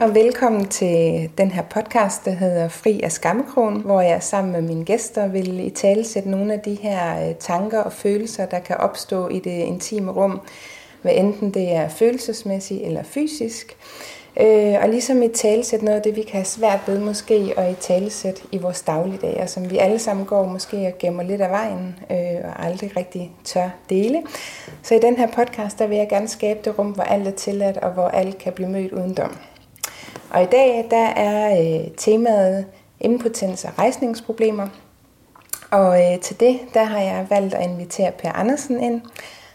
og velkommen til den her podcast, der hedder Fri af Skammekrogen, hvor jeg sammen med mine gæster vil i tale sætte nogle af de her øh, tanker og følelser, der kan opstå i det intime rum, hvad enten det er følelsesmæssigt eller fysisk. Øh, og ligesom i talesæt noget af det, vi kan have svært ved måske, og i talesæt i vores dagligdag, og som vi alle sammen går måske og gemmer lidt af vejen, øh, og aldrig rigtig tør dele. Så i den her podcast, der vil jeg gerne skabe det rum, hvor alt er tilladt, og hvor alle kan blive mødt uden dom. Og i dag, der er øh, temaet impotens og rejsningsproblemer. Og øh, til det, der har jeg valgt at invitere Per Andersen ind.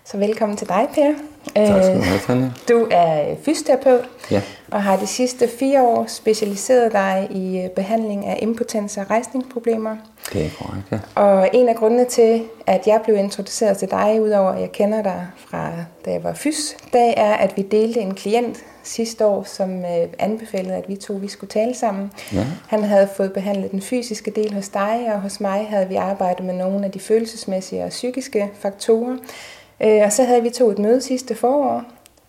Så velkommen til dig, Per. Tak skal du have, Tanja. Du er fysioterapeut Ja. og har de sidste fire år specialiseret dig i øh, behandling af impotens og rejsningsproblemer. Det er korrekt, ja. Og en af grundene til, at jeg blev introduceret til dig, udover at jeg kender dig fra da jeg var fys, det er, at vi delte en klient sidste år, som øh, anbefalede, at vi to vi skulle tale sammen. Ja. Han havde fået behandlet den fysiske del hos dig, og hos mig havde vi arbejdet med nogle af de følelsesmæssige og psykiske faktorer. Øh, og så havde vi to et møde sidste forår,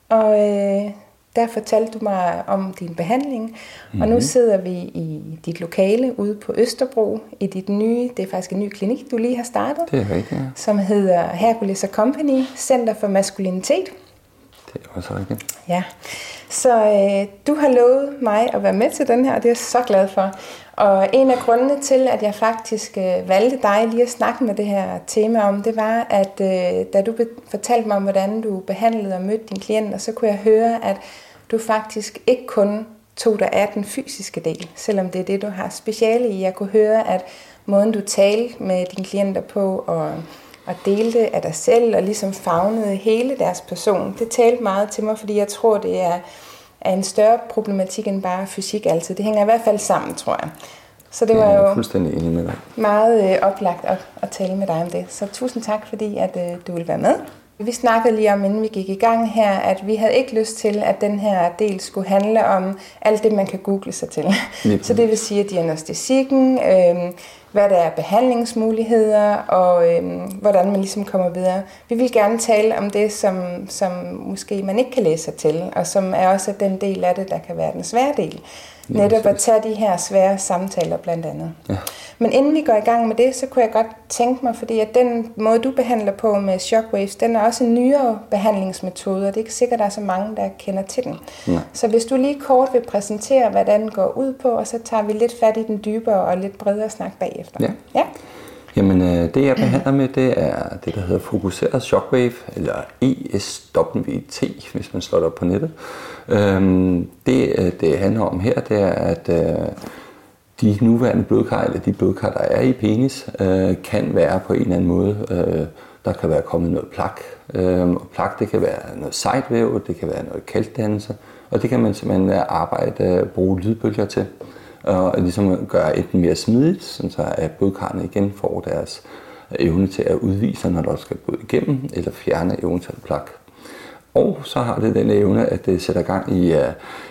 og øh, der fortalte du mig om din behandling. Mm-hmm. Og nu sidder vi i dit lokale ude på Østerbro, i dit nye, det er faktisk en ny klinik, du lige har startet, Det er rigtigt, ja. som hedder Hercules Company, Center for Maskulinitet. Det er også rigtigt. Ja, så øh, du har lovet mig at være med til den her, og det er jeg så glad for. Og en af grundene til, at jeg faktisk øh, valgte dig lige at snakke med det her tema om, det var, at øh, da du be- fortalte mig om, hvordan du behandlede og mødte dine klienter, så kunne jeg høre, at du faktisk ikke kun tog dig af den fysiske del, selvom det er det, du har speciale i. Jeg kunne høre, at måden du talte med dine klienter på, og og delte af dig selv, og ligesom fagnede hele deres person. Det talte meget til mig, fordi jeg tror, det er, er en større problematik end bare fysik altid. Det hænger i hvert fald sammen, tror jeg. Så det Jeg var er jo fuldstændig enig med dig. meget øh, oplagt at, at tale med dig om det. Så tusind tak, fordi at, øh, du vil være med. Vi snakkede lige om, inden vi gik i gang her, at vi havde ikke lyst til, at den her del skulle handle om alt det, man kan google sig til. Lige Så det vil sige diagnostikken, øh, hvad der er behandlingsmuligheder, og øh, hvordan man ligesom kommer videre. Vi vil gerne tale om det, som, som måske man ikke kan læse sig til, og som er også den del af det, der kan være den svære del. Netop at tage de her svære samtaler blandt andet. Ja. Men inden vi går i gang med det, så kunne jeg godt tænke mig, fordi at den måde, du behandler på med shockwaves, den er også en nyere behandlingsmetode, og det er ikke sikkert, at der er så mange, der kender til den. Nej. Så hvis du lige kort vil præsentere, hvad den går ud på, og så tager vi lidt fat i den dybere og lidt bredere snak bagefter. Ja. ja? Jamen, øh, det jeg behandler med, det er det, der hedder fokuseret shockwave, eller ESWT, hvis man slår det op på nettet. Øhm, det, øh, det handler om her, det er, at øh, de nuværende blodkar, eller de blodkar, der er i penis, kan være på en eller anden måde, der kan være kommet noget plak. Øh, og plak, det kan være noget sejtvæv, det kan være noget kalkdannelse, og det kan man simpelthen arbejde, bruge lydbølger til og ligesom gøre et mere smidigt, så at blodkarrene igen får deres øh, evne til at udvise, når der skal blod igennem, eller fjerne eventuelt plak. Og så har det den evne, at det sætter gang i uh,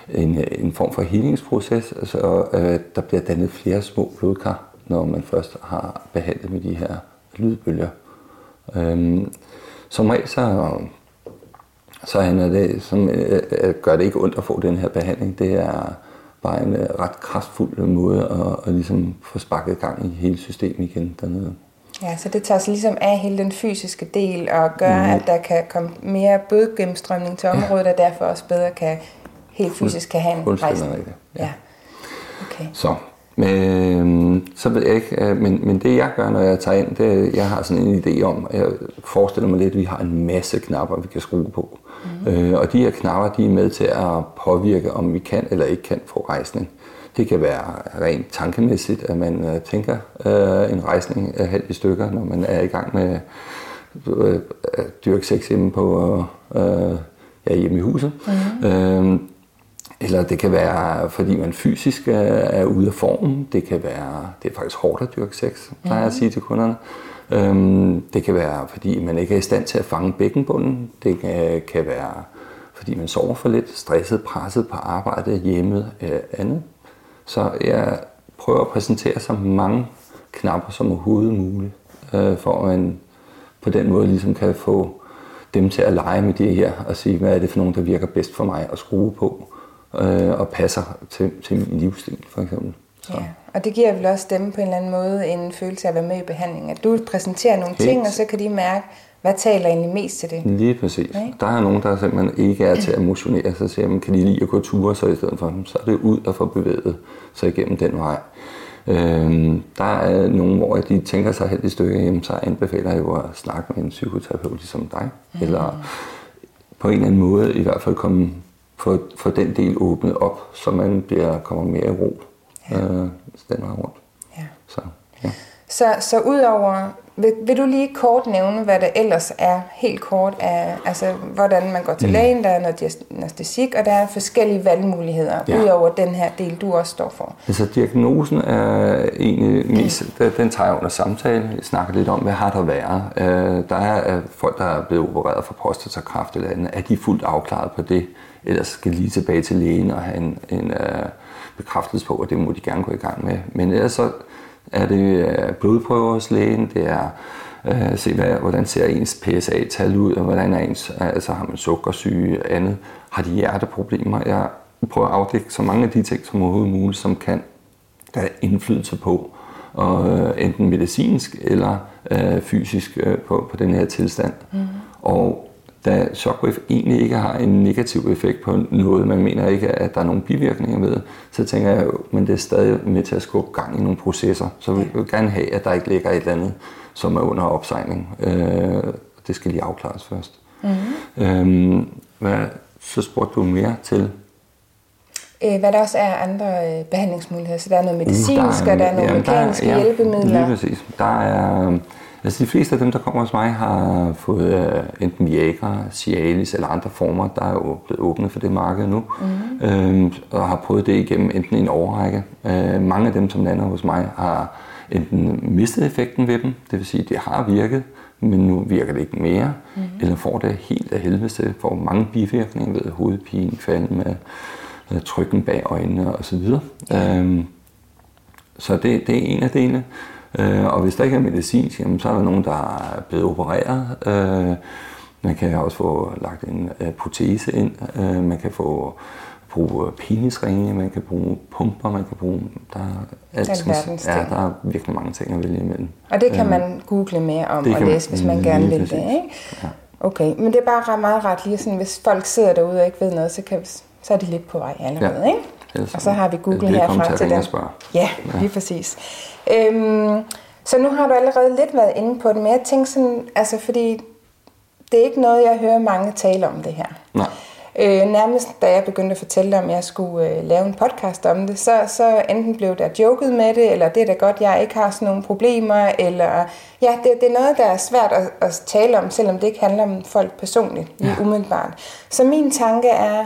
en, øh, en form for helingsproces, så altså, uh, der bliver dannet flere små blodkar, når man først har behandlet med de her lydbølger. Um, som regel så, så handler det, som, uh, gør det ikke ondt at få den her behandling. Det er bare en ret kraftfuld måde at, at ligesom få sparket gang i hele systemet igen dernede. Ja, så det tager sig ligesom af hele den fysiske del og gør, mm. at der kan komme mere blodgennemstrømning til området, og derfor også bedre kan helt fysisk kan have en rejsning. rigtigt, Ja. Okay. Så, men, så ved jeg ikke, øh, men, men det jeg gør, når jeg tager ind, det jeg har sådan en idé om, jeg forestiller mig lidt, at vi har en masse knapper, vi kan skrue på. Mm. Øh, og de her knapper, de er med til at påvirke, om vi kan eller ikke kan få rejsning. Det kan være rent tankemæssigt, at man øh, tænker øh, en rejsning er halvt i stykker, når man er i gang med øh, at dyrke sex hjemme, på, øh, ja, hjemme i huset. Mm. Øh, eller det kan være, fordi man fysisk er, er ude af formen. Det kan være, det er faktisk hårdt at dyrke sex, plejer jeg at sige til kunderne. Øhm, det kan være, fordi man ikke er i stand til at fange bækkenbunden. Det kan, kan være, fordi man sover for lidt, stresset, presset på arbejde, hjemmet, øh, andet. Så jeg prøver at præsentere så mange knapper som overhovedet muligt, øh, for at man på den måde ligesom kan få dem til at lege med det her og sige, hvad er det for nogen, der virker bedst for mig at skrue på. Øh, og passer til, til min livsstil, for eksempel. Så. Ja. Og det giver vel også dem på en eller anden måde en følelse af at være med i behandlingen. At du præsenterer nogle Helt. ting, og så kan de mærke, hvad taler egentlig mest til det? Lige præcis. Okay. Der er nogen, der simpelthen ikke er til at motionere, så siger man, kan de lide at gå ture, så i stedet for dem, så er det ud og få bevæget sig igennem den vej. Øhm, der er nogen, hvor de tænker sig helt i stykke, jamen, så anbefaler jeg jo at snakke med en psykoterapeut ligesom dig, mm. eller på en eller anden måde i hvert fald komme få, få den del åbnet op, så man bliver, kommer mere i ro ja. øh, den vej rundt. Ja. Så, ja. så, så udover vil, vil du lige kort nævne, hvad der ellers er helt kort af, altså hvordan man går til mm. lægen, der er noget diagnostik, og der er forskellige valgmuligheder, ja. udover den her del, du også står for. Altså diagnosen er egentlig mest, mm. den tager jeg under samtale, jeg snakker lidt om, hvad har der været. Uh, der er folk, der er blevet opereret for prostatakræft eller andet, er de fuldt afklaret på det, ellers skal lige tilbage til lægen og have en, en uh, bekræftelse på, at det må de gerne gå i gang med. Men ellers så er det øh, blodprøver hos lægen, det er øh, se, hvad, hvordan ser ens PSA-tal ud, og hvordan er ens, altså har man sukkersyge andet, har de hjerteproblemer. Jeg prøver at afdække så mange af de ting som overhovedet muligt, som kan er indflydelse på, og, øh, enten medicinsk eller øh, fysisk øh, på, på den her tilstand. Mm. Og da shockwave egentlig ikke har en negativ effekt på noget, man mener ikke, at der er nogen bivirkninger ved, så tænker jeg, men det er stadig med til at skubbe gang i nogle processer. Så vi vil gerne have, at der ikke ligger et eller andet, som er under opsejling. Øh, det skal lige afklares først. Mm-hmm. Øhm, hvad, så spurgte du mere til øh, hvad der også er andre øh, behandlingsmuligheder. Så der er noget medicinsk, uh, der er, og der er nogle jamen, mekaniske der, ja, hjælpemidler. Lige præcis. Der er, Altså de fleste af dem, der kommer hos mig, har fået uh, enten Viagra, Cialis eller andre former, der er jo blevet åbnet for det marked nu, mm. øhm, og har prøvet det igennem enten en overrække. Uh, mange af dem, som lander hos mig, har enten mistet effekten ved dem, det vil sige, at det har virket, men nu virker det ikke mere, mm. eller får det helt af helvede til, får mange bivirkninger ved hovedpine, fald med uh, trykken bag øjnene osv. Um, så det, det er en af delene. Øh, og hvis der ikke er medicin, jamen, så er der nogen, der er blevet opereret. Øh, man kan også få lagt en uh, protese ind. Uh, man kan få bruge penisringe, man kan bruge pumper, man kan bruge... Der er, alt, ja, der er virkelig mange ting at vælge imellem. Og det kan man google mere om og læse, hvis man gerne vil det, ikke? Ja. Okay, men det er bare meget ret lige sådan, hvis folk sidder derude og ikke ved noget, så, kan, så er de lidt på vej allerede, ja. ikke? Og så har vi Google herfra til, til den. Ja, ja, lige præcis. Øhm, så nu har du allerede lidt været inde på det, men jeg tænker sådan, altså fordi det er ikke noget, jeg hører mange tale om det her. Nej. Øh, nærmest da jeg begyndte at fortælle om, at jeg skulle øh, lave en podcast om det, så, så enten blev der joket med det, eller det er da godt, jeg ikke har sådan nogle problemer, eller ja, det, det er noget, der er svært at, at tale om, selvom det ikke handler om folk personligt, ja. umiddelbart. Så min tanke er,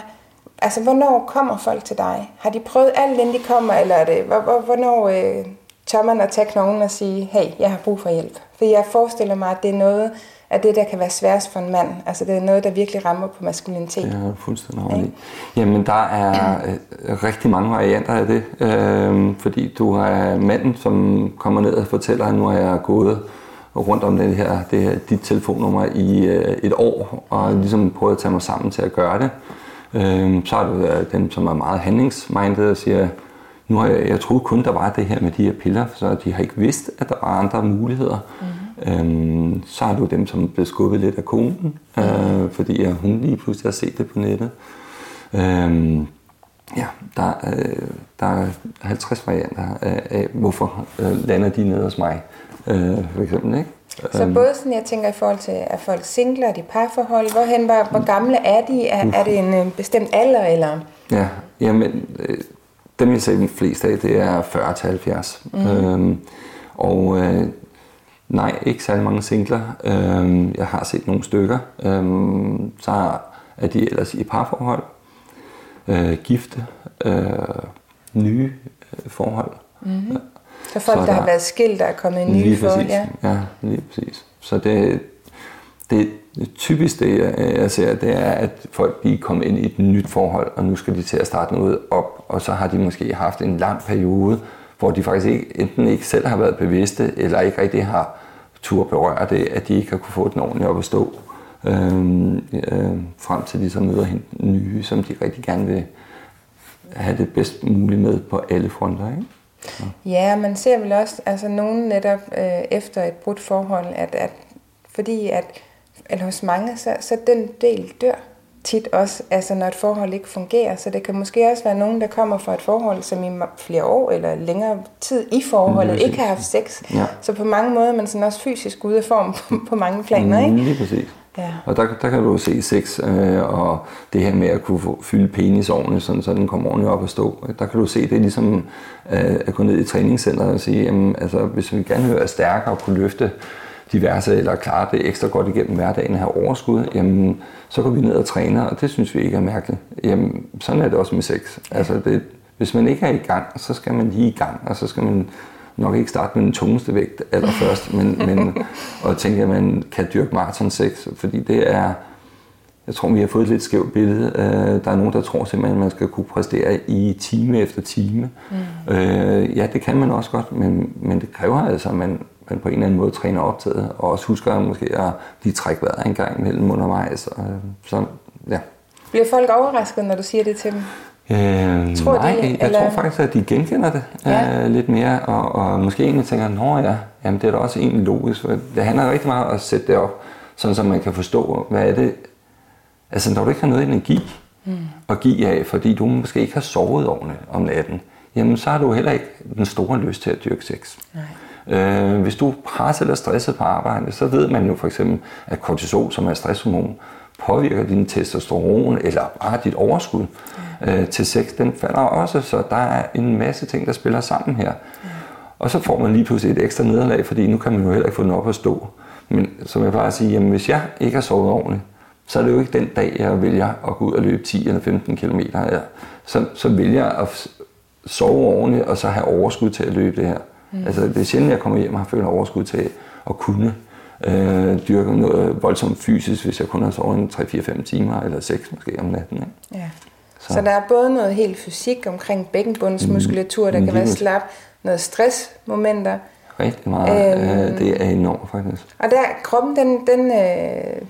altså hvornår kommer folk til dig? Har de prøvet alt, inden de kommer, eller er det, hvornår øh, tør man at tage knoglen og sige, hey, jeg har brug for hjælp? For jeg forestiller mig, at det er noget af det, der kan være sværest for en mand. Altså det er noget, der virkelig rammer på maskulinitet. Det er fuldstændig ret ja. Jamen der er øh, rigtig mange varianter af det. Øh, fordi du er manden, som kommer ned og fortæller, at nu har jeg gået rundt om det her, det her dit telefonnummer i øh, et år, og ligesom prøvet at tage mig sammen til at gøre det. Øh, så er du øh, den, som er meget handlingsmindet og siger, nu har jeg, jeg troede kun, der var det her med de her piller, så de har ikke vidst, at der var andre muligheder. Mm. Øhm, så har du dem, som blev skubbet lidt af konen, øh, fordi ja, hun lige pludselig har set det på nettet. Øhm, ja, der, øh, der er 50 varianter af, af hvorfor øh, lander de nede hos mig, øh, for eksempel. Ikke? Så øhm. både sådan, jeg tænker i forhold til, er folk singler, er de parforhold, hvorhen, hvor, hvor gamle er de? Er, er det en øh, bestemt alder, eller? Ja, jamen, øh, dem jeg ser flest af, det er 40-70. Mm. Øhm, og øh, nej, ikke særlig mange singler. Øhm, jeg har set nogle stykker. Øhm, så er de ellers i parforhold, øh, gifte, øh, nye øh, forhold. Mm. Så folk, så der, der har været skilt, der er kommet i nye forhold, ja. Ja, lige præcis. Så det, det, det typisk det, jeg ser, det er, at folk lige kommer ind i et nyt forhold, og nu skal de til at starte noget op, og så har de måske haft en lang periode, hvor de faktisk ikke, enten ikke selv har været bevidste, eller ikke rigtig har tur berøre det, at de ikke har kunne få den ordentligt op at stå, øhm, øh, frem til de så møder hende nye, som de rigtig gerne vil have det bedst muligt med på alle fronter. Ikke? Ja. ja, man ser vel også, altså nogen netop øh, efter et brudt forhold, at, at fordi at, eller hos mange, så, så den del dør tit også, altså når et forhold ikke fungerer. Så det kan måske også være nogen, der kommer fra et forhold, som i flere år eller længere tid i forholdet mm, ikke har haft sex. Ja. Så på mange måder er man sådan også fysisk ude af form på, på mange planer, ikke? Mm, lige præcis. Ja. Og der, der kan du se sex øh, og det her med at kunne få, fylde penis ordentligt, sådan, så den kommer ordentligt op at stå. Der kan du se, det er ligesom øh, at gå ned i træningscenteret og sige, jamen, altså, hvis vi gerne vil være stærkere og kunne løfte diverse, eller klare det ekstra godt igennem hverdagen og have overskud, jamen, så går vi ned og træner, og det synes vi ikke er mærkeligt. Jamen, sådan er det også med sex. Altså, det, hvis man ikke er i gang, så skal man lige i gang, og så skal man nok ikke starte med den tungeste vægt allerførst, men, men og tænke, at man kan dyrke maraton 6, fordi det er, jeg tror, vi har fået et lidt skævt billede. Uh, der er nogen, der tror simpelthen, at man skal kunne præstere i time efter time. Mm. Uh, ja, det kan man også godt, men, men det kræver altså, at man, man på en eller anden måde træner optaget, og også husker måske at lige trække vejret en gang mellem undervejs. Og, så, ja. Bliver folk overrasket, når du siger det til dem? Øh, tror nej, de, jeg eller? tror faktisk, at de genkender det ja. øh, lidt mere, og, og måske egentlig tænker, nå ja, jamen det er da også egentlig logisk, for det handler rigtig meget om at sætte det op, sådan så man kan forstå, hvad er det, altså når du ikke har noget energi mm. at give af, fordi du måske ikke har sovet ordentligt om natten, jamen så har du heller ikke den store lyst til at dyrke sex. Nej. Øh, hvis du er presset eller stresset på arbejde, så ved man jo for eksempel, at kortisol, som er stresshormon, påvirker din testosteron eller bare dit overskud ja. Øh, til sex, den falder også, så der er en masse ting, der spiller sammen her. Og så får man lige pludselig et ekstra nederlag, fordi nu kan man jo heller ikke få den op at stå. Men som jeg plejer at sige, jamen, hvis jeg ikke har sovet ordentligt, så er det jo ikke den dag, jeg vælger at gå ud og løbe 10 eller 15 km. Ja. Så, så vælger jeg at sove ordentligt, og så have overskud til at løbe det her. Mm. Altså, det er sjældent, jeg kommer hjem og har følt overskud til at kunne øh, dyrke noget voldsomt fysisk, hvis jeg kun har sovet en 3-4-5 timer, eller 6 måske om natten. Ikke? Ja. Så. så der er både noget helt fysik omkring bækkenbundsmuskulatur, der mm, kan være slap, noget stressmomenter. Rigtig meget. Øhm, det er enormt faktisk. Og der, kroppen, den, den øh,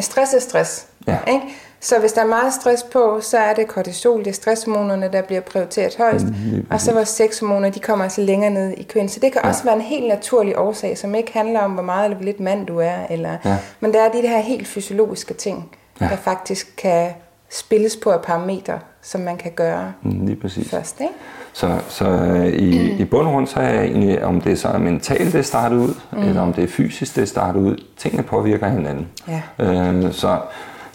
stress er stress. Ja. Ikke? Så hvis der er meget stress på, så er det kortisol, det er stresshormonerne, der bliver prioriteret højst. Og så vores sexhormoner, de kommer altså længere ned i køen. Så det kan ja. også være en helt naturlig årsag, som ikke handler om, hvor meget eller hvor lidt mand du er. Eller, ja. Men der er de her helt fysiologiske ting, ja. der faktisk kan spilles på et parameter, som man kan gøre mm, Lige præcis. først. Ikke? Så, så øh, i, mm. i bund og grund, så er jeg egentlig, om det så er mentalt, det starter ud, mm. eller om det er fysisk, det starter ud. Tingene påvirker hinanden. Ja. Øh, så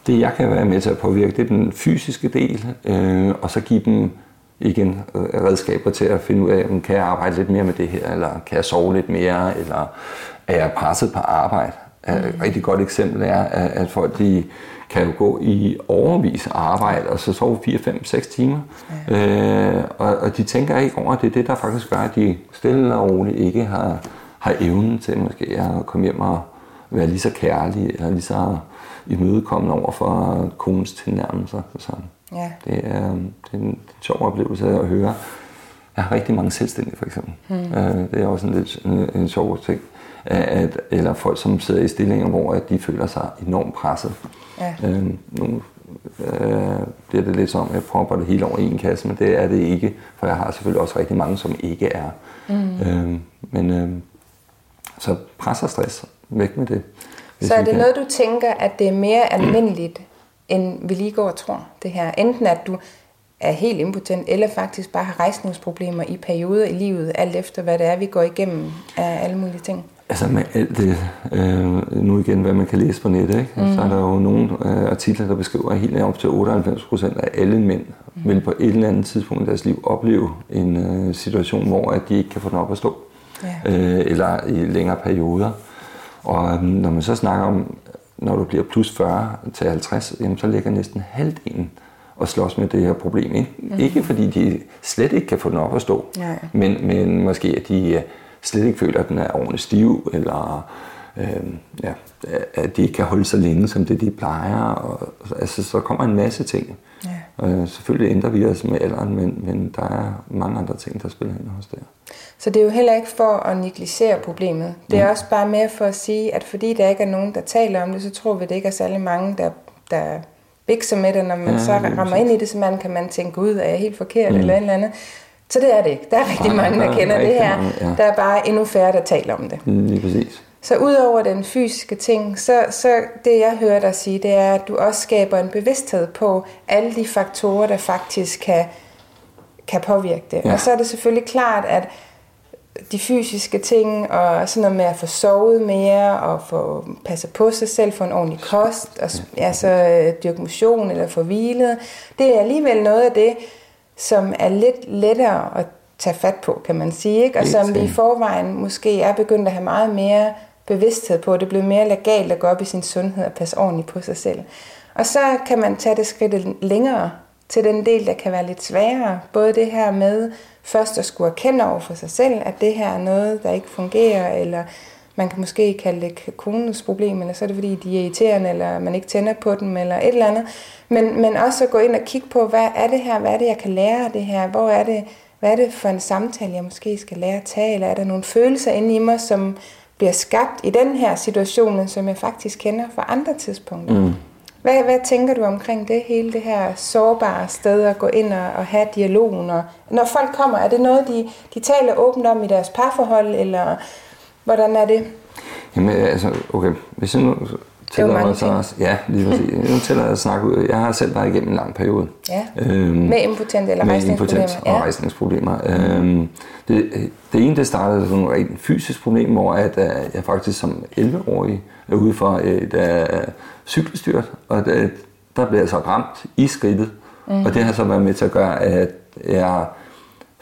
det jeg kan være med til at påvirke, det er den fysiske del, øh, og så give dem igen øh, redskaber til at finde ud af, kan jeg arbejde lidt mere med det her, eller kan jeg sove lidt mere, eller er jeg presset på arbejde. Mm. Et rigtig godt eksempel er, at folk de kan jo gå i overvis arbejde, og så sove 4, 5, 6 timer. Ja. Øh, og, og de tænker ikke over, at det er det, der faktisk gør, at de stille og roligt ikke har, har evnen til måske at komme hjem og være lige så kærlige, eller lige så imødekommende over for konens tilnærmelser. Så ja. det, er, det er en sjov oplevelse at høre. Jeg har rigtig mange selvstændige for eksempel. Mm. Øh, det er også en lidt en, en sjov ting. At, eller folk, som sidder i stillinger, hvor at de føler sig enormt presset. Ja. Øh, nu øh, bliver det lidt som, at jeg propper det hele over i en kasse, men det er det ikke, for jeg har selvfølgelig også rigtig mange, som ikke er. Mm. Øh, men øh, så pres og stress, væk med det. Så er det noget, du tænker, at det er mere almindeligt, end vi lige går og tror, det her? Enten at du er helt impotent, eller faktisk bare har rejsningsproblemer i perioder i livet, alt efter hvad det er, vi går igennem af alle mulige ting? Altså med alt det, øh, nu igen, hvad man kan læse på nettet, ikke? Mm. så er der jo nogle øh, artikler, der beskriver, at helt op til 98 procent af alle mænd mm. vil på et eller andet tidspunkt i deres liv opleve en øh, situation, hvor at de ikke kan få den op at stå, ja. øh, eller i længere perioder. Og øhm, når man så snakker om, når du bliver plus 40 til 50, jamen, så ligger næsten halvdelen og slås med det her problem. Ikke, mm. ikke fordi de slet ikke kan få den op at stå, ja. men, men måske at de øh, slet ikke føler, at den er ordentligt stiv, eller øh, ja, at de ikke kan holde så længe, som det de plejer. Og, altså, så kommer en masse ting. Ja. Øh, selvfølgelig ændrer vi os med alderen, men, men der er mange andre ting, der spiller ind hos det. Så det er jo heller ikke for at negligere problemet. Det er ja. også bare mere for at sige, at fordi der ikke er nogen, der taler om det, så tror vi, det ikke er særlig mange, der, der bikser med det, når man ja, så rammer ind i det, så man kan man tænke, ud er jeg helt forkert, mm. eller et eller andet. Så det er det ikke. Der er rigtig mange, der kender det her. Mange, ja. Der er bare endnu færre, der taler om det. Mm, lige præcis. Så udover den fysiske ting, så, så det jeg hører dig sige, det er, at du også skaber en bevidsthed på alle de faktorer, der faktisk kan, kan påvirke det. Ja. Og så er det selvfølgelig klart, at de fysiske ting, og sådan noget med at få sovet mere, og få passe på sig selv, få en ordentlig kost, og altså dyrke motion eller få hvilet, det er alligevel noget af det, som er lidt lettere at tage fat på, kan man sige, ikke? og som vi i forvejen måske er begyndt at have meget mere bevidsthed på. Det er blevet mere legalt at gå op i sin sundhed og passe ordentligt på sig selv. Og så kan man tage det skridt længere til den del, der kan være lidt sværere. Både det her med først at skulle erkende over for sig selv, at det her er noget, der ikke fungerer, eller man kan måske kalde det konens problem, eller så er det fordi, de er irriterende, eller man ikke tænder på dem, eller et eller andet. Men, men også at gå ind og kigge på, hvad er det her, hvad er det, jeg kan lære af det her, hvor er det, hvad er det for en samtale, jeg måske skal lære at tage, eller er der nogle følelser inde i mig, som bliver skabt i den her situation, som jeg faktisk kender fra andre tidspunkter. Mm. Hvad, hvad tænker du omkring det hele, det her sårbare sted at gå ind og, og have dialogen? Og, når folk kommer, er det noget, de, de taler åbent om i deres parforhold, eller hvordan er det? Jamen altså, okay, hvis jeg nu tillader mig så ja, lige præcis. nu tillader jeg at snakke ud. Jeg har selv været igennem en lang periode. Ja. Øhm, med impotent eller med rejsningsproblemer. Med og ja. rejsningsproblemer. Øhm, det, det ene, det startede som et rent fysisk problem, hvor at, uh, jeg faktisk som 11-årig er ude for et uh, cykelstyrt, og det, der blev jeg så ramt i skridtet. Mm. Og det har så været med til at gøre, at jeg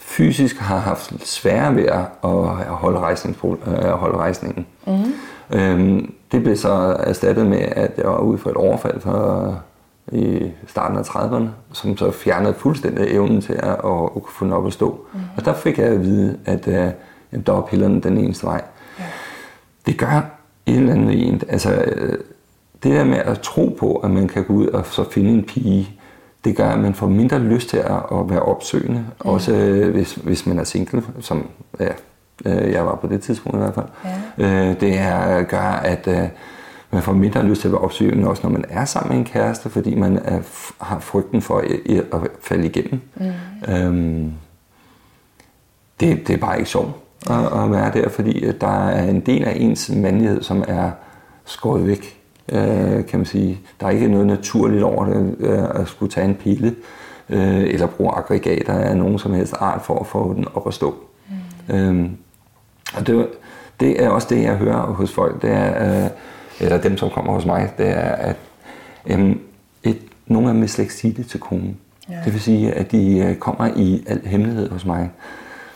fysisk har haft svære ved at holde, rejsning, øh, holde rejsningen. Mm. Øhm, det blev så erstattet med, at jeg var ude for et overfald for, i starten af 30'erne, som så fjernede fuldstændig evnen til at, at, at kunne få den op at stå. Mm. Og der fik jeg at vide, at uh, jamen, der var pillerne den eneste vej. Ja. Det gør et eller andet en. Altså, øh, det der med at tro på, at man kan gå ud og så finde en pige, det gør, at man får mindre lyst til at, at være opsøgende, mm. også øh, hvis, hvis man er single, som ja, øh, jeg var på det tidspunkt i hvert fald. Ja. Øh, det er, gør, at øh, man får mindre lyst til at være opsøgende, også når man er sammen med en kæreste, fordi man er, har frygten for at, at falde igennem. Mm. Øhm, det, det er bare ikke sjovt at, at være der, fordi der er en del af ens mandlighed, som er skåret væk øh, kan man sige. Der er ikke noget naturligt over det, øh, at skulle tage en pille øh, eller bruge aggregater af nogen som helst art for at få den op at stå. Mm. Øhm, og det, det er også det, jeg hører hos folk, det er, øh, eller dem, som kommer hos mig, det er, at øh, et, slet ikke sige det til konen. Ja. Det vil sige, at de øh, kommer i al hemmelighed hos mig.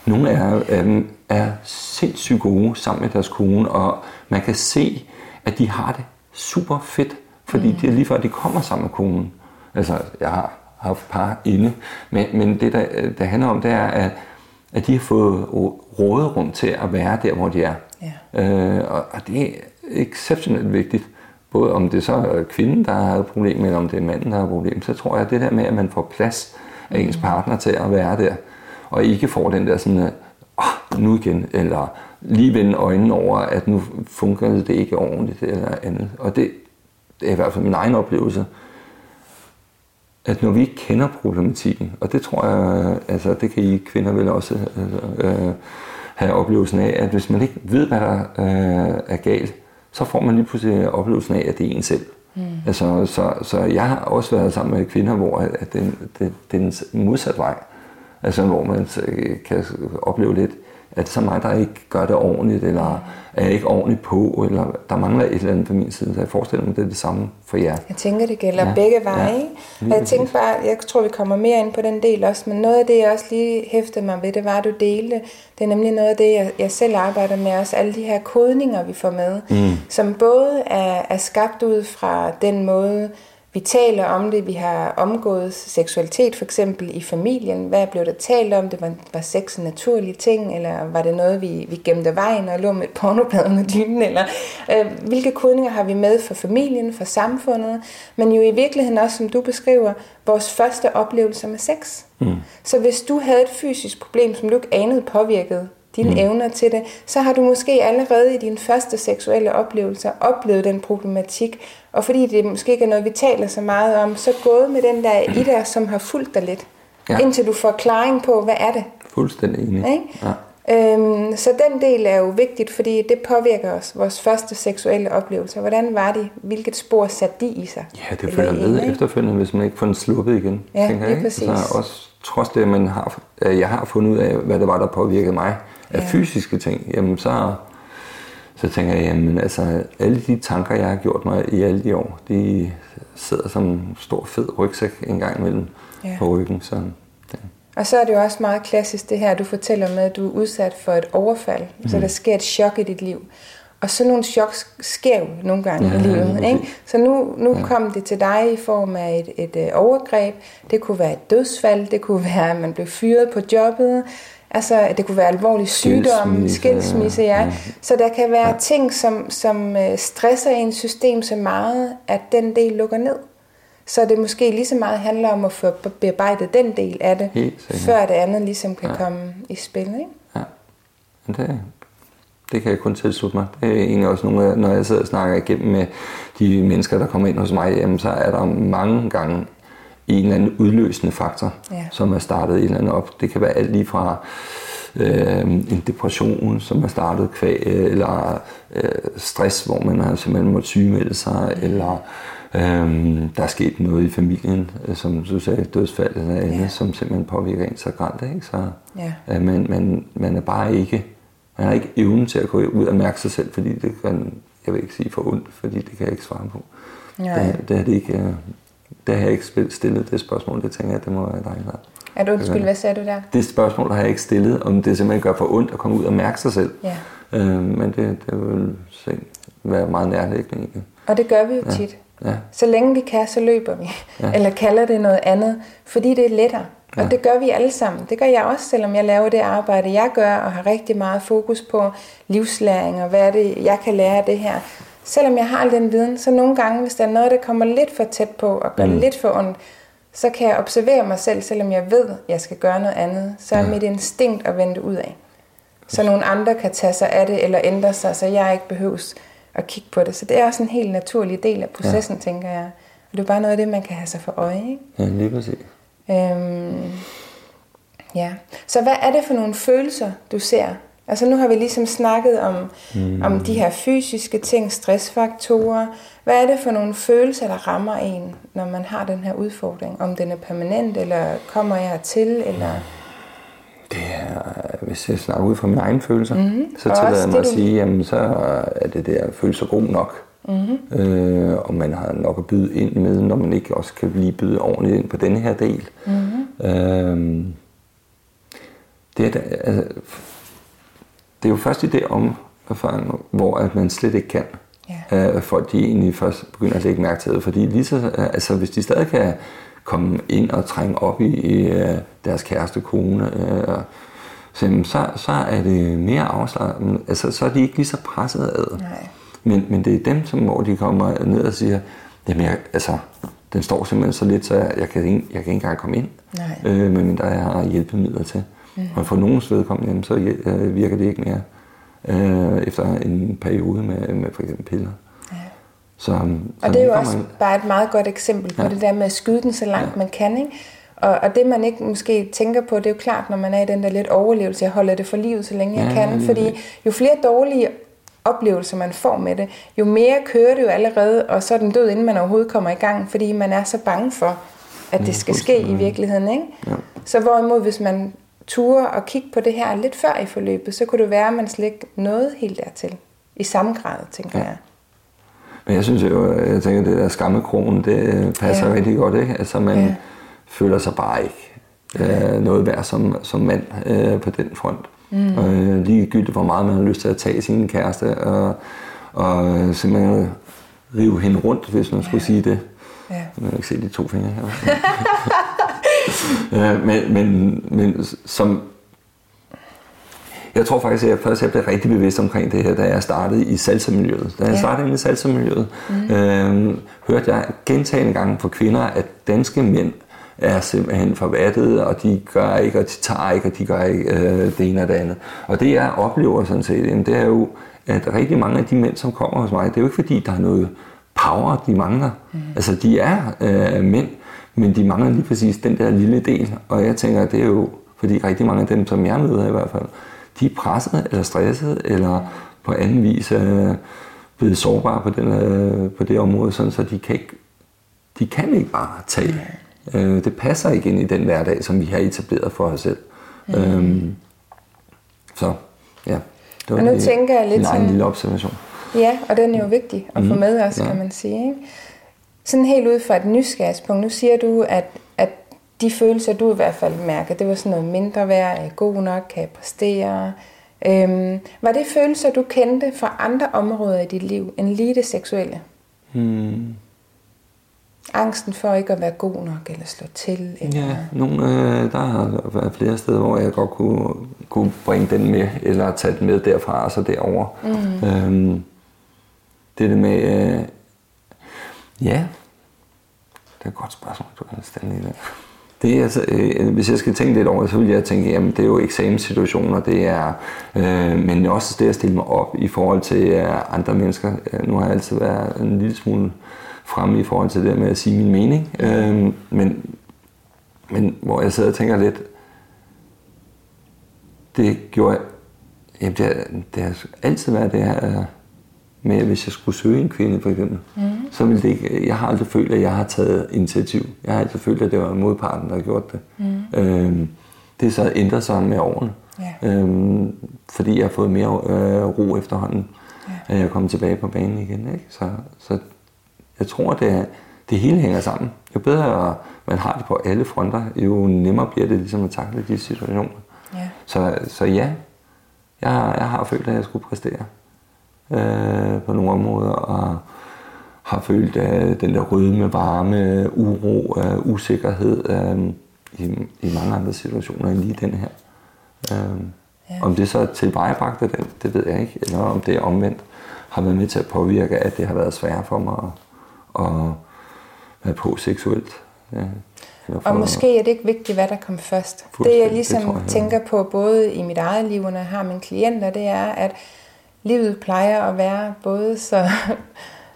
Nogle af dem er sindssygt gode sammen med deres kone, og man kan se, at de har det super fedt, fordi mm. det er lige før, de kommer sammen med konen. Altså, jeg har haft par inde, men, men det, der, der handler om, det er, at, at de har fået råderum til at være der, hvor de er. Ja. Øh, og, og det er exceptionelt vigtigt. Både om det så er kvinden, der har et problem, eller om det er manden, der har et problem, så tror jeg, at det der med, at man får plads af ens mm. partner til at være der, og ikke får den der sådan, oh, nu igen, eller lige vende øjnene over, at nu fungerer det ikke ordentligt eller andet. Og det, det er i hvert fald min egen oplevelse, at når vi ikke kender problematikken, og det tror jeg, altså det kan I kvinder vel også altså, øh, have oplevelsen af, at hvis man ikke ved, hvad der øh, er galt, så får man lige pludselig oplevelsen af, at det er en selv. Mm. Altså, så, så jeg har også været sammen med kvinder, hvor at det, det, det er en modsat vej. Altså hvor man kan opleve lidt, at så mig, der ikke gør det ordentligt, eller er ikke ordentligt på, eller der mangler et eller andet på min side. Så jeg forestiller mig, det er det samme for jer. Jeg tænker, det gælder ja. begge veje. Ja, og jeg tænker bare, jeg tror, vi kommer mere ind på den del også, men noget af det, jeg også lige hæftede mig ved, det var, at du delte. Det er nemlig noget af det, jeg, jeg selv arbejder med, også alle de her kodninger, vi får med, mm. som både er, er skabt ud fra den måde, vi taler om det, vi har omgået seksualitet for eksempel i familien. Hvad blev der talt om det? Var, var sex en naturlig ting, eller var det noget, vi, vi gemte vejen og lå med et pornoblad under dynen? Eller, øh, hvilke kodninger har vi med for familien, for samfundet? Men jo i virkeligheden også, som du beskriver, vores første oplevelse med sex. Mm. Så hvis du havde et fysisk problem, som du ikke anede påvirkede dine mm. evner til det, så har du måske allerede i dine første seksuelle oplevelser oplevet den problematik, og fordi det måske ikke er noget, vi taler så meget om, så gået med den der i dig, som har fulgt dig lidt, ja. indtil du får klaring på, hvad er det? Fuldstændig enig. Ikke? Ja. Øhm, så den del er jo vigtigt, fordi det påvirker os, vores første seksuelle oplevelser. Hvordan var de? Hvilket spor satte de i sig? Ja, det følger med ikke? efterfølgende, hvis man ikke får den sluppet igen. Ja, tænker det er præcis. Så også trods det, at man har, jeg har fundet ud af, hvad det var, der påvirkede mig af ja. fysiske ting, jamen så, så tænker jeg, jamen altså, alle de tanker, jeg har gjort mig i alle de år, de sidder som en stor fed rygsæk en gang imellem ja. på ryggen. Så, ja. Og så er det jo også meget klassisk det her, du fortæller med, at du er udsat for et overfald, mm. så der sker et chok i dit liv. Og så nogle chok sker jo nogle gange ja, i livet. Ja, ikke? Så nu, nu ja. kom det til dig i form af et, et, et overgreb. Det kunne være et dødsfald. Det kunne være, at man blev fyret på jobbet. Altså, det kunne være alvorlig sygdom, skilsmisse, ja. ja. Så der kan være ja. ting, som, som øh, stresser ens system så meget, at den del lukker ned. Så det måske lige så meget handler om at få bearbejdet den del af det, før det andet ligesom kan ja. komme i spil. Ikke? Ja, Men det, det kan jeg kun tilslutte mig. Det er egentlig også nogle, når jeg sidder og snakker igennem med de mennesker, der kommer ind hos mig, jamen, så er der mange gange en eller anden udløsende faktor, ja. som er startet et eller andet op. Det kan være alt lige fra øh, en depression, som er startet kvæg, eller øh, stress, hvor man har simpelthen måttet sygemelde sig, eller øh, der er sket noget i familien, øh, som du sagde, dødsfald eller andet, ja. som simpelthen påvirker en så grænt. Ikke? Så ja. øh, man, man, man er bare ikke, man har ikke evnen til at gå ud og mærke sig selv, fordi det kan, jeg vil ikke sige for ondt, fordi det kan jeg ikke svare på. Ja. Det, det er det ikke, øh, det har jeg ikke stillet det spørgsmål, det tænker jeg, det må være dig. Der. Er du undskyld, hvad sagde du der? Det spørgsmål har jeg ikke stillet, om det simpelthen gør for ondt at komme ud og mærke sig selv. Ja. Øh, men det, det vil være meget nærliggende egentlig. Og det gør vi jo ja. tit. Ja. Så længe vi kan, så løber vi. Ja. Eller kalder det noget andet, fordi det er lettere. Ja. Og det gør vi alle sammen. Det gør jeg også, selvom jeg laver det arbejde, jeg gør, og har rigtig meget fokus på livslæring, og hvad er det, jeg kan lære af det her selvom jeg har al den viden, så nogle gange, hvis der er noget, der kommer lidt for tæt på og gør mm. lidt for ondt, så kan jeg observere mig selv, selvom jeg ved, at jeg skal gøre noget andet. Så er ja. mit instinkt at vende ud af. Så nogle andre kan tage sig af det eller ændre sig, så jeg ikke behøves at kigge på det. Så det er også en helt naturlig del af processen, ja. tænker jeg. Og det er bare noget af det, man kan have sig for øje. Ikke? Ja, lige præcis. Øhm, ja. Så hvad er det for nogle følelser, du ser, Altså nu har vi ligesom snakket om, mm. om de her fysiske ting, stressfaktorer. Hvad er det for nogle følelser, der rammer en, når man har den her udfordring? Om den er permanent, eller kommer jeg til, eller... Det er, hvis jeg snakker ud fra mine egne følelser, mm-hmm. så tillader jeg mig at sige, jamen så er det der følelser god nok. Mm-hmm. Øh, og man har nok at byde ind med, når man ikke også kan lige byde ordentligt ind på denne her del. Mm-hmm. Øh, det er, altså, det er jo først i det om erfaring, hvor at man slet ikke kan. Ja. Øh, folk de egentlig først begynder at lægge mærke til det. Fordi lige så, øh, altså, hvis de stadig kan komme ind og trænge op i, i øh, deres kæreste kone, øh, så, så er det mere afslappet. Altså, så er de ikke lige så presset ad. Nej. Men, men det er dem, som, hvor de kommer ned og siger, jamen jeg, altså, den står simpelthen så lidt, så jeg, jeg, kan, ikke, jeg kan ikke engang komme ind, Nej. øh, medmindre jeg har hjælpemidler til. Mm. Og for nogens vedkommende, så øh, virker det ikke mere øh, efter en periode med, med for eksempel piller. Ja. Så, så og det er jo også man... bare et meget godt eksempel på ja. det der med at skyde den så langt ja. man kan. Ikke? Og, og det man ikke måske tænker på, det er jo klart, når man er i den der lidt overlevelse, jeg holder det for livet, så længe ja, jeg kan. Fordi jo flere dårlige oplevelser man får med det, jo mere kører det jo allerede, og så er den død, inden man overhovedet kommer i gang, fordi man er så bange for, at det skal ske i virkeligheden. Ikke? Ja. Så hvorimod, hvis man ture og kigge på det her lidt før i forløbet, så kunne det være, at man slet ikke nåede helt dertil. I samme grad, tænker ja. jeg. Men jeg synes jo, jeg tænker, at det der skammekronen, det passer ja. rigtig godt, ikke? Altså man ja. føler sig bare ikke øh, noget værd som, som mand øh, på den front. Mm. Og øh, ligegyldigt, hvor meget man har lyst til at tage sin kæreste og, og simpelthen rive hende rundt, hvis man ja. skulle sige det. Ja. Jeg kan ikke se de to fingre her. øh, men, men, men som... Jeg tror faktisk, at jeg først jeg blev rigtig bevidst omkring det her, da jeg startede i salsa-miljøet. Da jeg ja. startede i salsa-miljøet, mm. øh, hørte jeg gentagende gange fra kvinder, at danske mænd er simpelthen forvattet, og de gør ikke, og de tager ikke, og de gør ikke øh, det ene og det andet. Og det jeg oplever sådan set, jamen, det er jo, at rigtig mange af de mænd, som kommer hos mig, det er jo ikke fordi, der er noget power, de mangler. Mm. Altså, de er øh, mænd, men de mangler lige præcis den der lille del. Og jeg tænker, det er jo, fordi rigtig mange af dem, som jeg møder i hvert fald, de er presset eller stresset, eller på anden vis øh, blevet sårbare på, den, øh, på det område, sådan, så de kan ikke, de kan ikke bare tage. Mm. Øh, det passer ikke ind i den hverdag, som vi har etableret for os selv. Mm. Øhm, så ja, det var og nu lige, tænker jeg lidt en sådan, lille observation. Ja, og den er jo vigtig at få Mhm. med også, Ja. kan man sige. Ikke? Sådan helt ud fra et nysgerrigspunkt, nu siger du, at, at de følelser, du i hvert fald mærker, det var sådan noget mindre værd, er god nok, kan jeg præstere. Øhm, var det følelser, du kendte fra andre områder i dit liv, end lige det seksuelle? Hmm. Angsten for ikke at være god nok, eller slå til? Eller... Ja, nogle, øh, der har været flere steder, hvor jeg godt kunne, kunne bringe den med, eller tage den med derfra og så derover. Mm. Øhm, det der med, øh, ja, det er et godt spørgsmål, du kan stille i det. Det er, altså, øh, hvis jeg skal tænke lidt over det, så vil jeg tænke, jamen det er jo eksamenssituationer, det er, øh, men også det at stille mig op i forhold til øh, andre mennesker. Øh, nu har jeg altid været en lille smule fremme i forhold til det med at sige min mening, øh, men, men hvor jeg sidder og tænker lidt, det gjorde jeg, jamen det, har- det har altid været det her øh, med, hvis jeg skulle søge en kvinde for eksempel, mm. så ville det ikke, jeg har aldrig følt, at jeg har taget initiativ. Jeg har altid følt, at det var modparten, der har gjort det. Mm. Øhm, det er så ændret sig med årene, Ja. øhm, fordi jeg har fået mere øh, ro efterhånden, ja. at jeg er kommet tilbage på banen igen. Ikke? Så, så jeg tror, det, er- det hele hænger sammen. Jo bedre man har det på alle fronter, jo nemmere bliver det ligesom at takle de situationer. Ja. Så, så ja, jeg, jeg har følt, at jeg skulle præstere øh, på nogle områder, og har følt øh, den der rødme, varme, uro, øh, usikkerhed øh, i, i mange andre situationer end lige den her. Øh, Ja. Om det så tilvejebragt af den, det ved jeg ikke, eller om det er omvendt har været med til at påvirke, at det har været svært for mig at, at være på seksuelt. Ja. Og måske er det ikke vigtigt, hvad der kom først. Det jeg det ligesom tror jeg, tænker på, både i mit eget liv, og når jeg har mine klienter, det er, at livet plejer at være både så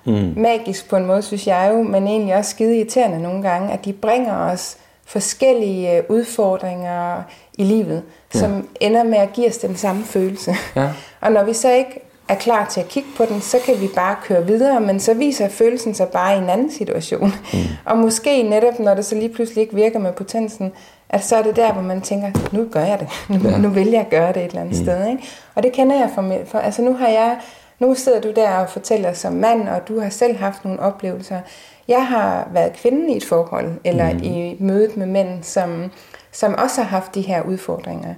mm. magisk på en måde, synes jeg jo, men egentlig også skide irriterende nogle gange, at de bringer os forskellige øh, udfordringer i livet, Ja. som ender med at give os den samme følelse. Ja. Og når vi så ikke er klar til at kigge på den, så kan vi bare køre videre, men så viser følelsen sig bare i en anden situation. Mm. Og måske netop, når det så lige pludselig ikke virker med potensen, at så er det der, hvor man tænker, nu gør jeg det. Nu, Ja. nu vil jeg gøre det et eller andet mm. sted. Ikke? Og det kender jeg fra, for altså nu har jeg, nu sidder du der og fortæller som mand, og du har selv haft nogle oplevelser. Jeg har været kvinde i et forhold, eller mm. i mødet med mænd, som, som også har haft de her udfordringer.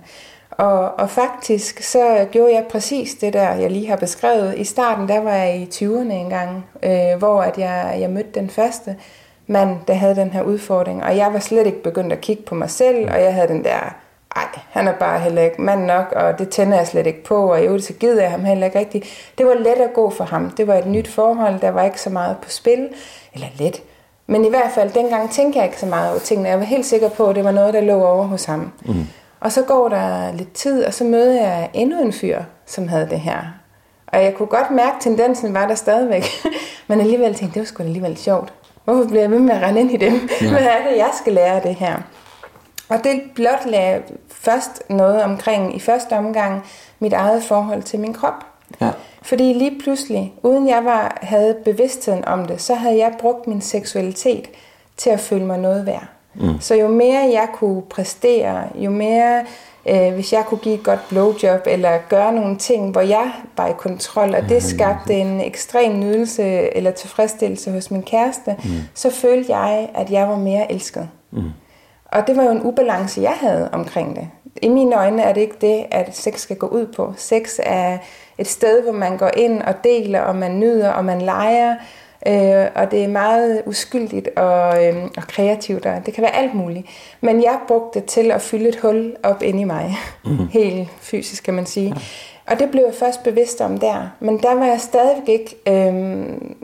Og, og faktisk så gjorde jeg præcis det der, jeg lige har beskrevet. I starten, der var jeg i 20'erne engang, øh, hvor at jeg, jeg mødte den første mand, der havde den her udfordring. Og jeg var slet ikke begyndt at kigge på mig selv, og jeg havde den der, ej, han er bare heller ikke mand nok, og det tænder jeg slet ikke på, og i øvrigt så gider jeg ham heller ikke rigtigt. Det var let at gå for ham. Det var et nyt forhold, der var ikke så meget på spil. Eller let. Men i hvert fald, dengang tænkte jeg ikke så meget over tingene. Jeg var helt sikker på, at det var noget, der lå over hos ham. Mm. Og så går der lidt tid, og så møder jeg endnu en fyr, som havde det her. Og jeg kunne godt mærke, at tendensen var der stadigvæk. Men alligevel tænkte jeg, det var sgu alligevel sjovt. Hvorfor bliver jeg ved med at rende ind i dem? Ja. Hvad er det, jeg skal lære af det her? Og det blot lagde først noget omkring, i første omgang, mit eget forhold til min krop. Ja. Fordi lige pludselig, uden jeg var, havde bevidstheden om det, så havde jeg brugt min seksualitet til at føle mig noget værd. Mm. Så jo mere jeg kunne præstere, jo mere, øh, hvis jeg kunne give et godt blowjob, eller gøre nogle ting, hvor jeg var i kontrol, og det skabte en ekstrem nydelse eller tilfredsstillelse hos min kæreste, mm. så følte jeg, at jeg var mere elsket. Mm. Og det var jo en ubalance, jeg havde omkring det. I mine øjne er det ikke det, at sex skal gå ud på. Sex er et sted, hvor man går ind og deler, og man nyder, og man leger. Øh, og det er meget uskyldigt og, øh, og kreativt, og det kan være alt muligt. Men jeg brugte det til at fylde et hul op ind i mig. Mm. Helt fysisk, kan man sige. Og det blev jeg først bevidst om der. Men der var jeg stadigvæk ikke øh,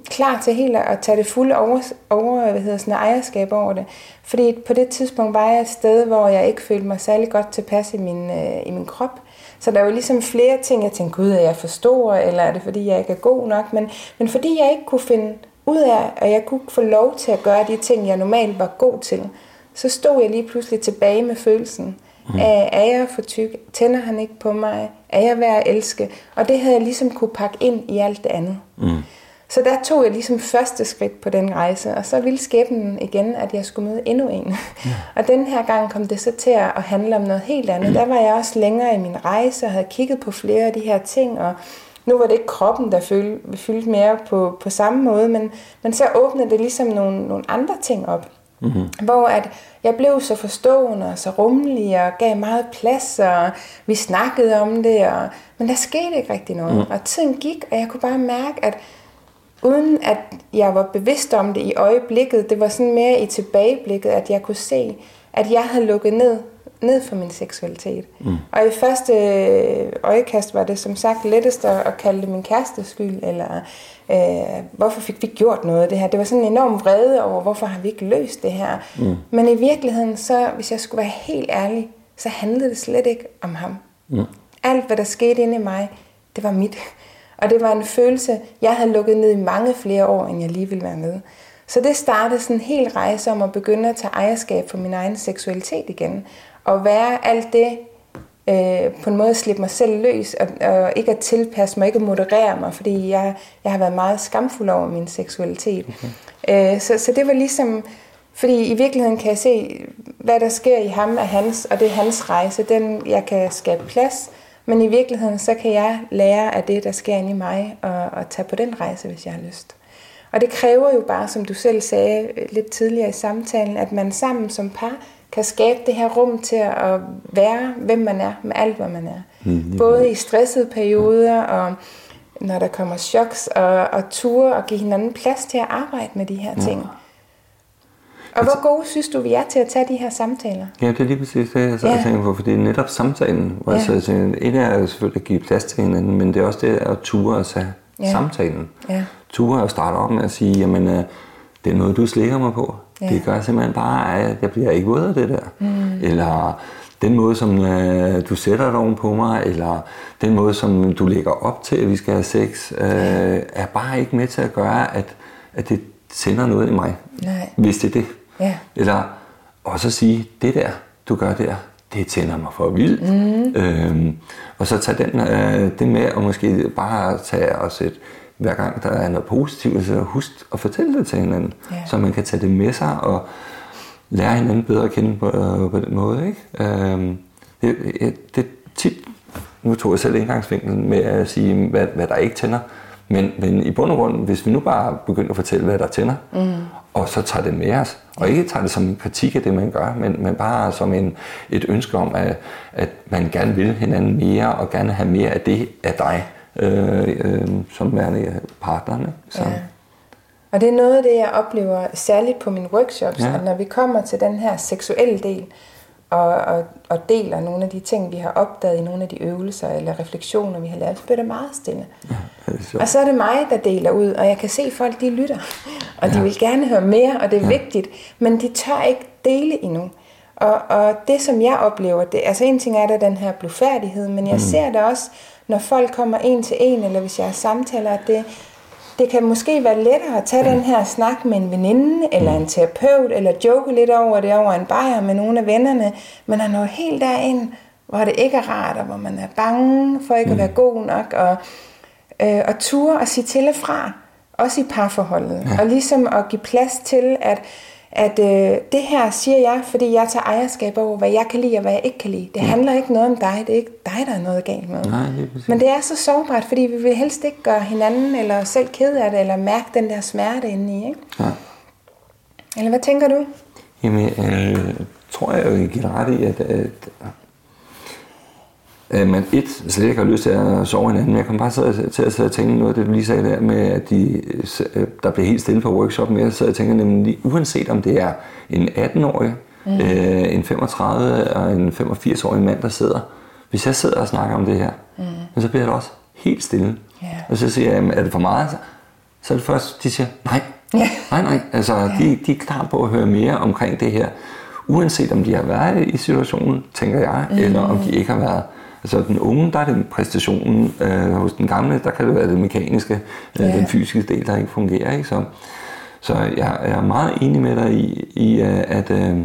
klar til helt at tage det fulde over, over hvad hedder sådan, ejerskab over det. Fordi på det tidspunkt var jeg et sted, hvor jeg ikke følte mig særlig godt tilpas i min, øh, i min krop. Så der var ligesom flere ting, jeg tænkte, gud, er jeg for stor, eller er det fordi, jeg ikke er god nok? Men, men fordi jeg ikke kunne finde ud af, at jeg kunne få lov til at gøre de ting, jeg normalt var god til, så stod jeg lige pludselig tilbage med følelsen mm. af, er jeg for tyk? Tænder han ikke på mig? Er jeg værd at elske? Og det havde jeg ligesom kunne pakke ind i alt det andet. Mm. Så der tog jeg ligesom første skridt på den rejse, og så ville skæbnen igen, at jeg skulle møde endnu en. Ja. og den her gang kom det så til at handle om noget helt andet. Der var jeg også længere i min rejse og havde kigget på flere af de her ting, og nu var det ikke kroppen, der fyldte, fyldte mere på, på samme måde, men, men så åbnede det ligesom nogle, nogle andre ting op. Mm-hmm. Hvor at jeg blev så forstående og så rummelig og gav meget plads, og vi snakkede om det, og, men der skete ikke rigtig noget. Mm. Og tiden gik, og jeg kunne bare mærke, at uden at jeg var bevidst om det i øjeblikket, det var sådan mere i tilbageblikket, at jeg kunne se, at jeg havde lukket ned, ned for min seksualitet. Mm. Og i første øjekast var det som sagt lettest at kalde det min kæreste skyld, eller øh, hvorfor fik vi gjort noget af det her? Det var sådan en enorm vrede over, hvorfor har vi ikke løst det her? Mm. Men i virkeligheden, så hvis jeg skulle være helt ærlig, så handlede det slet ikke om ham. Mm. Alt, hvad der skete inde i mig, det var mit. Og det var en følelse, jeg havde lukket ned i mange flere år, end jeg lige ville være med. Så det startede sådan en hel rejse om at begynde at tage ejerskab for min egen seksualitet igen. Og være alt det, øh, på en måde slippe mig selv løs, og, og ikke at tilpasse mig, ikke at moderere mig, fordi jeg, jeg har været meget skamfuld over min seksualitet. Okay. Øh, så, så det var ligesom, fordi i virkeligheden kan jeg se, hvad der sker i ham er hans, og det er hans rejse, den jeg kan skabe plads, men i virkeligheden så kan jeg lære af det, der sker inde i mig, og, og tage på den rejse, hvis jeg har lyst. Og det kræver jo bare, som du selv sagde lidt tidligere i samtalen, at man sammen som par kan skabe det her rum til at være, hvem man er, med alt, hvad man er. Mm, Både i stressede perioder, og når der kommer choks, og, og ture, og give hinanden plads til at arbejde med de her ting. Ja. Og hvor gode synes du, vi er til at tage de her samtaler? Ja, det er lige præcis det, jeg så ja. tænker på, for det er netop samtalen, hvor ja. jeg så tænker, et er selvfølgelig at give plads til hinanden, men det er også det at ture og tage ja. samtalen. Ja. Ture og starte op med at sige, jamen, øh, det er noget, du slikker mig på. Ja. Det gør simpelthen bare, at jeg bliver ikke våd af det der. Mm. Eller den måde, som øh, du sætter dig oven på mig, eller den måde, som du lægger op til, at vi skal have sex, øh, er bare ikke med til at gøre, at, at det sender noget i mig. Nej. Hvis det er det. Ja. Eller også at sige, det der, du gør der, det tænder mig for vildt. Mm. Øhm, og så tage den, øh, det med, og måske bare tage os et, hver gang der er noget positivt, så husk at fortælle det til hinanden, ja. så man kan tage det med sig og lære hinanden bedre at kende på, øh, på den måde. Ikke? Øhm, det, det er tit, nu tog jeg selv indgangsvinklen med at sige, hvad, hvad der ikke tænder, men, men i bund og grund, hvis vi nu bare begynder at fortælle, hvad der tænder, mm. og så tager det med os, og ikke tager det som en kritik af det, man gør, men, men bare som en, et ønske om, at, at man gerne vil hinanden mere, og gerne have mere af det af dig, øh, øh, som værende partnerne. Så. Ja. Og det er noget af det, jeg oplever særligt på mine workshops, ja. at når vi kommer til den her seksuelle del, og, og, og deler nogle af de ting, vi har opdaget i nogle af de øvelser eller refleksioner, vi har lavet, så bliver det meget stille. Ja, det og så er det mig, der deler ud, og jeg kan se, at folk de lytter, og ja. de vil gerne høre mere, og det er ja. vigtigt, men de tør ikke dele endnu. Og, og det, som jeg oplever, det, altså en ting er der den her blufærdighed, men jeg mm. ser det også, når folk kommer en til en, eller hvis jeg har samtaler, at det, det kan måske være lettere at tage den her snak med en veninde, eller en terapeut, eller joke lidt over det over en bajer med nogle af vennerne, men at nå helt derind, hvor det ikke er rart, og hvor man er bange for ikke at være god nok, og, øh, og ture og sige til og fra, også i parforholdet, ja. og ligesom at give plads til, at at øh, det her siger jeg, fordi jeg tager ejerskab over, hvad jeg kan lide og hvad jeg ikke kan lide. Det ja. handler ikke noget om dig, det er ikke dig, der er noget galt med. Nej, det Men det er så sårbart, fordi vi vil helst ikke gøre hinanden eller selv ked af det, eller mærke den der smerte inde i. Ikke? Ja. Eller hvad tænker du? Jamen, øh, tror jeg jo, giver ret i, at, at at man et slet ikke har lyst til at sove hinanden. Men jeg kom bare til at sidde og tænke noget af det, du lige sagde der med, at de, øh, der blev helt stille på workshopen. Jeg sad og tænker nemlig, uanset om det er en 18-årig, mm. øh, en 35 og en 85-årig mand, der sidder, hvis jeg sidder og snakker om det her, mm. så bliver det også helt stille. Ja. Og så siger jeg, "Jamen, er det for meget? Så- er det først, de siger, nej, nej, nej. Altså, de, de er klar på at høre mere omkring det her, uanset om de har været i situationen, tænker jeg, mm. eller om de ikke har været. Altså den unge, der er det præstationen. Øh, hos den gamle, der kan det være det mekaniske, øh, Ja. den fysiske del, der ikke fungerer. Ikke? Så, så jeg, jeg er meget enig med dig i, i øh, at øh,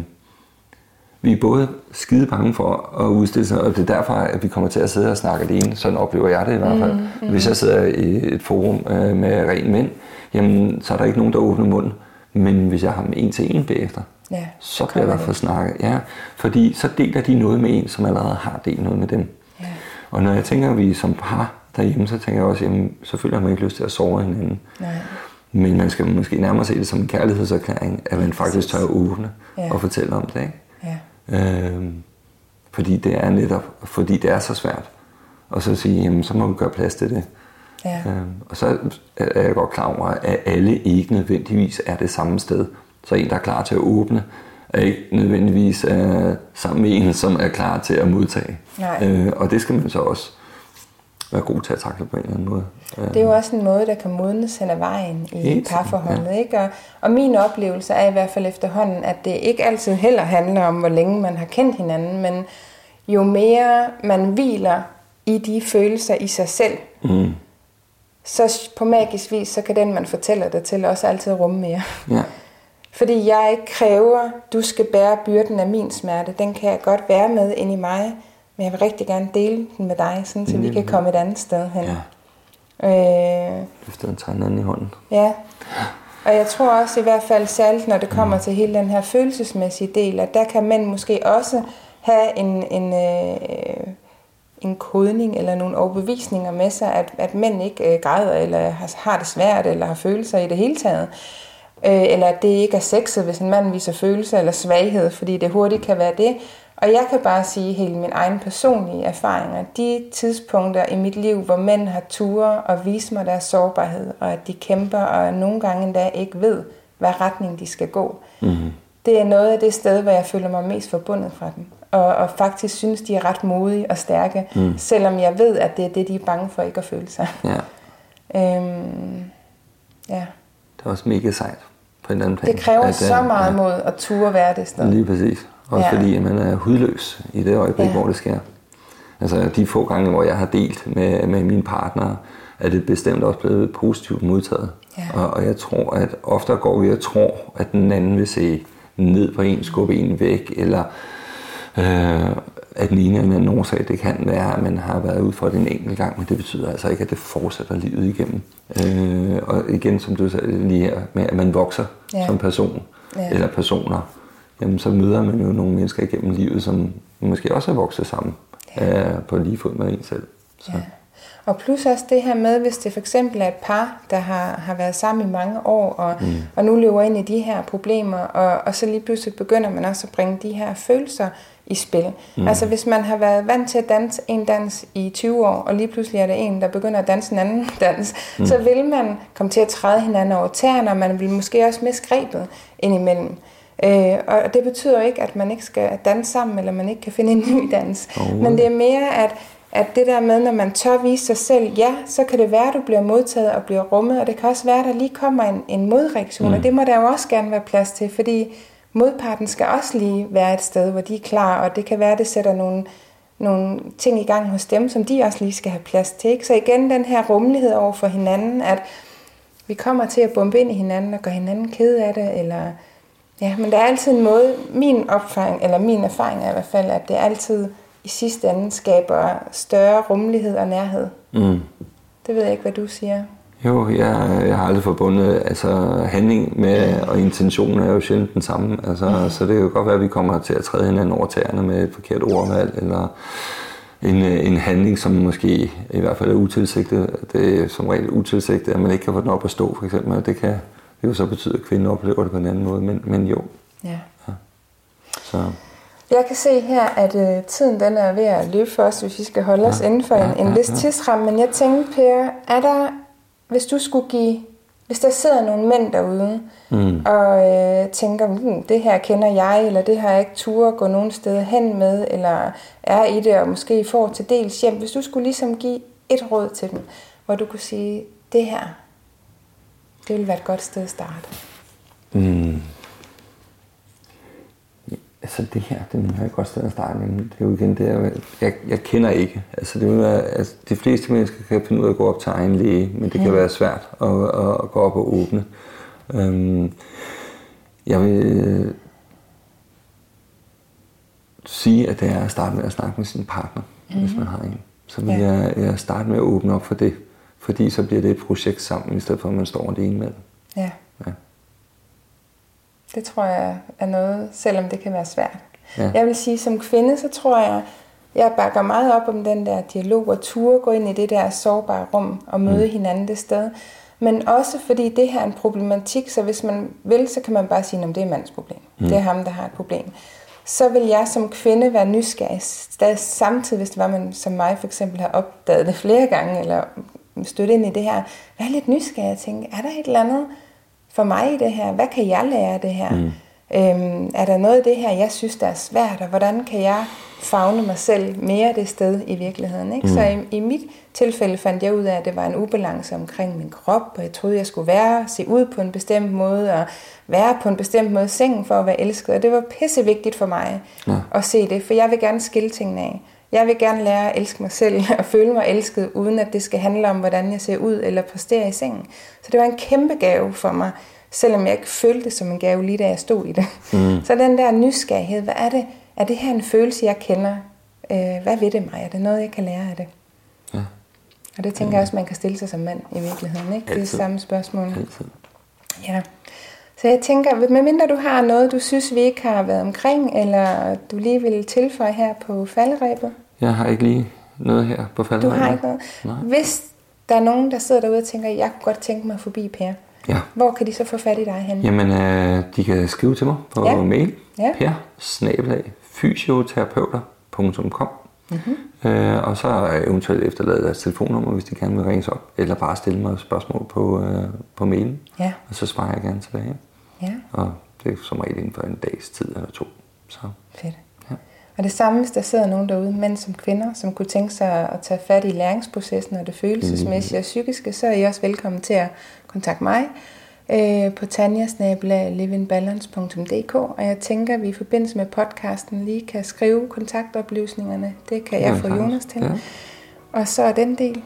vi er både skide bange for at udstille sig, og det er derfor, at vi kommer til at sidde og snakke alene. Sådan oplever jeg det i hvert fald. Mm, mm. Hvis jeg sidder i et forum øh, med ren mænd, jamen, så er der ikke nogen, der åbner munden. Men hvis jeg har dem en til en bagefter, Ja, så bliver der for snakket. Ja, fordi så deler de noget med en, som allerede har delt noget med dem. Og når jeg tænker, at vi som par derhjemme, så tænker jeg også, jamen, selvfølgelig har man ikke lyst til at sove hinanden. Nej. Men man skal måske nærmere se det som en kærlighedserklæring, at man faktisk tør at åbne Ja. og fortælle om det. Ikke? Ja. Øhm, fordi det er netop, fordi det er så svært. Og så sige, jamen så må vi gøre plads til det. Ja. Øhm, og så er jeg godt klar over, at alle ikke nødvendigvis er det samme sted. Så en, der er klar til at åbne, er ikke nødvendigvis øh, sammen med en, som er klar til at modtage. Nej. Øh, og det skal man så også være god til at takle på en eller anden måde. Øh, Det er jo også en måde, der kan modnes hen ad vejen i Helt parforholdet. Ja. Ikke? Og, og min oplevelse er i hvert fald efterhånden, at det ikke altid heller handler om, hvor længe man har kendt hinanden, men jo mere man hviler i de følelser i sig selv, mm, så på magisk vis, så kan den, man fortæller det til, også altid rumme mere. ja, Fordi jeg ikke kræver, du skal bære byrden af min smerte. Den kan jeg godt være med ind i mig, men jeg vil rigtig gerne dele den med dig, sådan, så vi kan komme et andet sted hen. ja. Øh, Løfter en tager hinanden i hånden. Ja, og jeg tror også i hvert fald særligt, når det kommer til hele den her følelsesmæssige del, at der kan mænd måske også have en, en, øh, en kodning eller nogle overbevisninger med sig, at, at mænd ikke øh, græder eller har, har det svært eller har følelser i det hele taget. Øh, eller at det ikke er sexet, hvis en mand viser følelser eller svaghed, fordi det hurtigt kan være det. Og jeg kan bare sige hele min egen personlige erfaringer. De tidspunkter i mit liv, hvor mænd har ture og vise mig deres sårbarhed, og at de kæmper, og nogle gange endda ikke ved, hvad retning de skal gå. Mm-hmm. Det er noget af det sted, hvor jeg føler mig mest forbundet fra dem. Og, og faktisk synes, de er ret modige og stærke, mm. selvom jeg ved, at det er det, de er bange for ikke at føle sig. Ja, Øhm, ja. det er også mega sejt på en eller anden plan. Det kræver at, så øh, meget mod at ture være det sted. Lige præcis. Også Ja. ja. fordi, at man er hudløs i det øjeblik, Ja. ja. hvor det sker. Altså de få gange, hvor jeg har delt med, med mine partnere, er det bestemt også blevet positivt modtaget. Ja. Og, og jeg tror, at ofte går vi og tror, at den anden vil se ned på en, skubbe en væk, eller øh, at den ene eller anden årsag, det kan være, at man har været ude for det en enkelt gang, men det betyder altså ikke, at det fortsætter livet igennem. Øh, og igen, som du sagde lige her, med at man vokser Ja. som person, ja. eller personer, jamen så møder man jo nogle mennesker igennem livet, som måske også er vokset sammen ja. øh, på lige fod med en selv. Så. Ja. Og plus også det her med, hvis det for eksempel er et par, der har, har været sammen i mange år, og, mm. og nu lever ind i de her problemer, og, og så lige pludselig begynder man også at bringe de her følelser i spil. Mm. Altså hvis man har været vant til at danse en dans i 20 år, og lige pludselig er der en, der begynder at danse en anden dans, mm. så vil man komme til at træde hinanden over tæerne, og man vil måske også miste grebet indimellem. Øh, og det betyder ikke, at man ikke skal danse sammen, eller man ikke kan finde en ny dans. Oh. Men det er mere, at, at det der med, når man tør vise sig selv, ja, så kan det være, at du bliver modtaget og bliver rummet, og det kan også være, at der lige kommer en, en modreaktion, mm. og det må der jo også gerne være plads til, fordi modparten skal også lige være et sted, hvor de er klar, og det kan være, at det sætter nogle, nogle ting i gang hos dem, som de også lige skal have plads til. Ikke? Så igen den her rummelighed over for hinanden, at vi kommer til at bombe ind i hinanden og gøre hinanden ked af det, eller ja, men der er altid en måde, min opfaring, eller min erfaring er i hvert fald, at det altid i sidste ende skaber større rummelighed og nærhed. Mm. Det ved jeg ikke, hvad du siger. Jo, jeg, jeg har aldrig forbundet altså, handling med, og intentionen er jo sjældent den samme. Altså, mm. Så det kan jo godt være, at vi kommer til at træde hinanden over tæerne med et forkert ordvalg, eller en, en handling, som måske i hvert fald er utilsigtet. Det er som regel utilsigtet, at man ikke kan få den op at stå, for eksempel. Det kan det jo så betyde, at kvinden oplever det på en anden måde, men, men jo. Ja. Så, Jeg kan se her, at øh, tiden den er ved at løbe for os, hvis vi skal holde os Ja, inden for en, ja, en ja, vis ja. tidsramme. Men jeg tænkte, Per, er der, hvis du skulle give hvis der sidder nogle mænd derude, mm. og øh, tænker, hmm, det her kender jeg, eller det har jeg ikke tur at gå nogen steder hen med, eller er i det, og måske får til dels hjem. Hvis du skulle ligesom give et råd til dem, hvor du kunne sige, det her, det ville være et godt sted at starte. Mm. Altså det her, det er et godt sted at starte, men det er jo igen det, jeg, jeg, jeg kender ikke. Altså det vil være, altså de fleste mennesker kan finde ud af at gå op til egen læge, men det kan mm. være svært at, at, at gå op og åbne. Øhm, jeg vil sige, at det er at starte med at snakke med sin partner, mm. hvis man har en. Så vil ja. jeg, jeg starte med at åbne op for det, fordi så bliver det et projekt sammen, i stedet for at man står ene med. Ja. Det tror jeg er noget, selvom det kan være svært. Ja. Jeg vil sige, som kvinde, så tror jeg, jeg bakker meget op om den der dialog og ture, gå ind i det der sårbare rum og møde mm. hinanden det sted. Men også fordi det her er en problematik, så hvis man vil, så kan man bare sige, at det er mands problem. Mm. Det er ham, der har et problem. Så vil jeg som kvinde være nysgerrig, stadig samtidig, hvis det var, man som mig for eksempel har opdaget det flere gange, eller støtte ind i det her, være lidt nysgerrig og tænke, er der et eller andet, for mig i det her? Hvad kan jeg lære af det her? Mm. Øhm, er der noget af det her, jeg synes, der er svært, og hvordan kan jeg fagne mig selv mere det sted i virkeligheden? Ikke? Mm. Så i, i mit tilfælde fandt jeg ud af, at det var en ubalance omkring min krop, og jeg troede, jeg skulle være, se ud på en bestemt måde, og være på en bestemt måde i sengen for at være elsket. Og det var pissevigtigt for mig ja. at se det, for jeg vil gerne skille tingene af. Jeg vil gerne lære at elske mig selv og føle mig elsket, uden at det skal handle om, hvordan jeg ser ud eller præsterer i sengen. Så det var en kæmpe gave for mig, selvom jeg ikke følte det som en gave, lige da jeg stod i det. Mm. Så den der nysgerrighed, hvad er det? Er det her en følelse, jeg kender? Øh, hvad ved det mig? Er det noget, jeg kan lære af det? Ja. Og det tænker jeg også, man kan stille sig som mand i virkeligheden. Ikke? Det er samme spørgsmål. Altid. Ja. Så jeg tænker, medmindre du har noget, du synes, vi ikke har været omkring, eller du lige vil tilføje her på falderæbet? Jeg har ikke lige noget her på falderæbet. Du har ikke noget? Nej. Hvis der er nogen, der sidder derude og tænker, jeg kunne godt tænke mig forbi Per, ja. hvor kan de så få fat i dig hen? Jamen, øh, de kan skrive til mig på ja. mail, ja. per fysioterapeuter.com Mm-hmm. Øh, og så eventuelt efterlade deres telefonnummer, hvis de gerne vil ringe op, eller bare stille mig spørgsmål på, øh, på mailen, ja. og så svarer jeg gerne tilbage. Ja. Og det er som regel inden for en dags tid eller to. Så. Fedt. Ja. Og det samme, hvis der sidder nogen derude, mænd som kvinder, som kunne tænke sig at tage fat i læringsprocessen og det følelsesmæssige mm. og psykiske, så er I også velkommen til at kontakte mig øh, på tanjasnabla.livinbalance.dk og jeg tænker, at vi i forbindelse med podcasten lige kan skrive kontaktoplysningerne. Det kan jeg få Jonas til. Ja. Og så er den del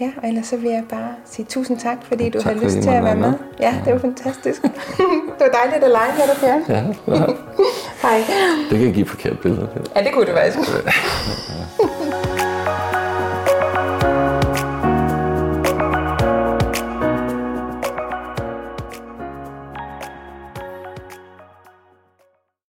Ja, og ellers så vil jeg bare sige tusind tak, fordi du tak, har lyst til at være med. med. Ja, det var fantastisk. det var dejligt at lege med dig, Per. Ja, Hej. Det kan give forkert billeder. Ja, det kunne det faktisk.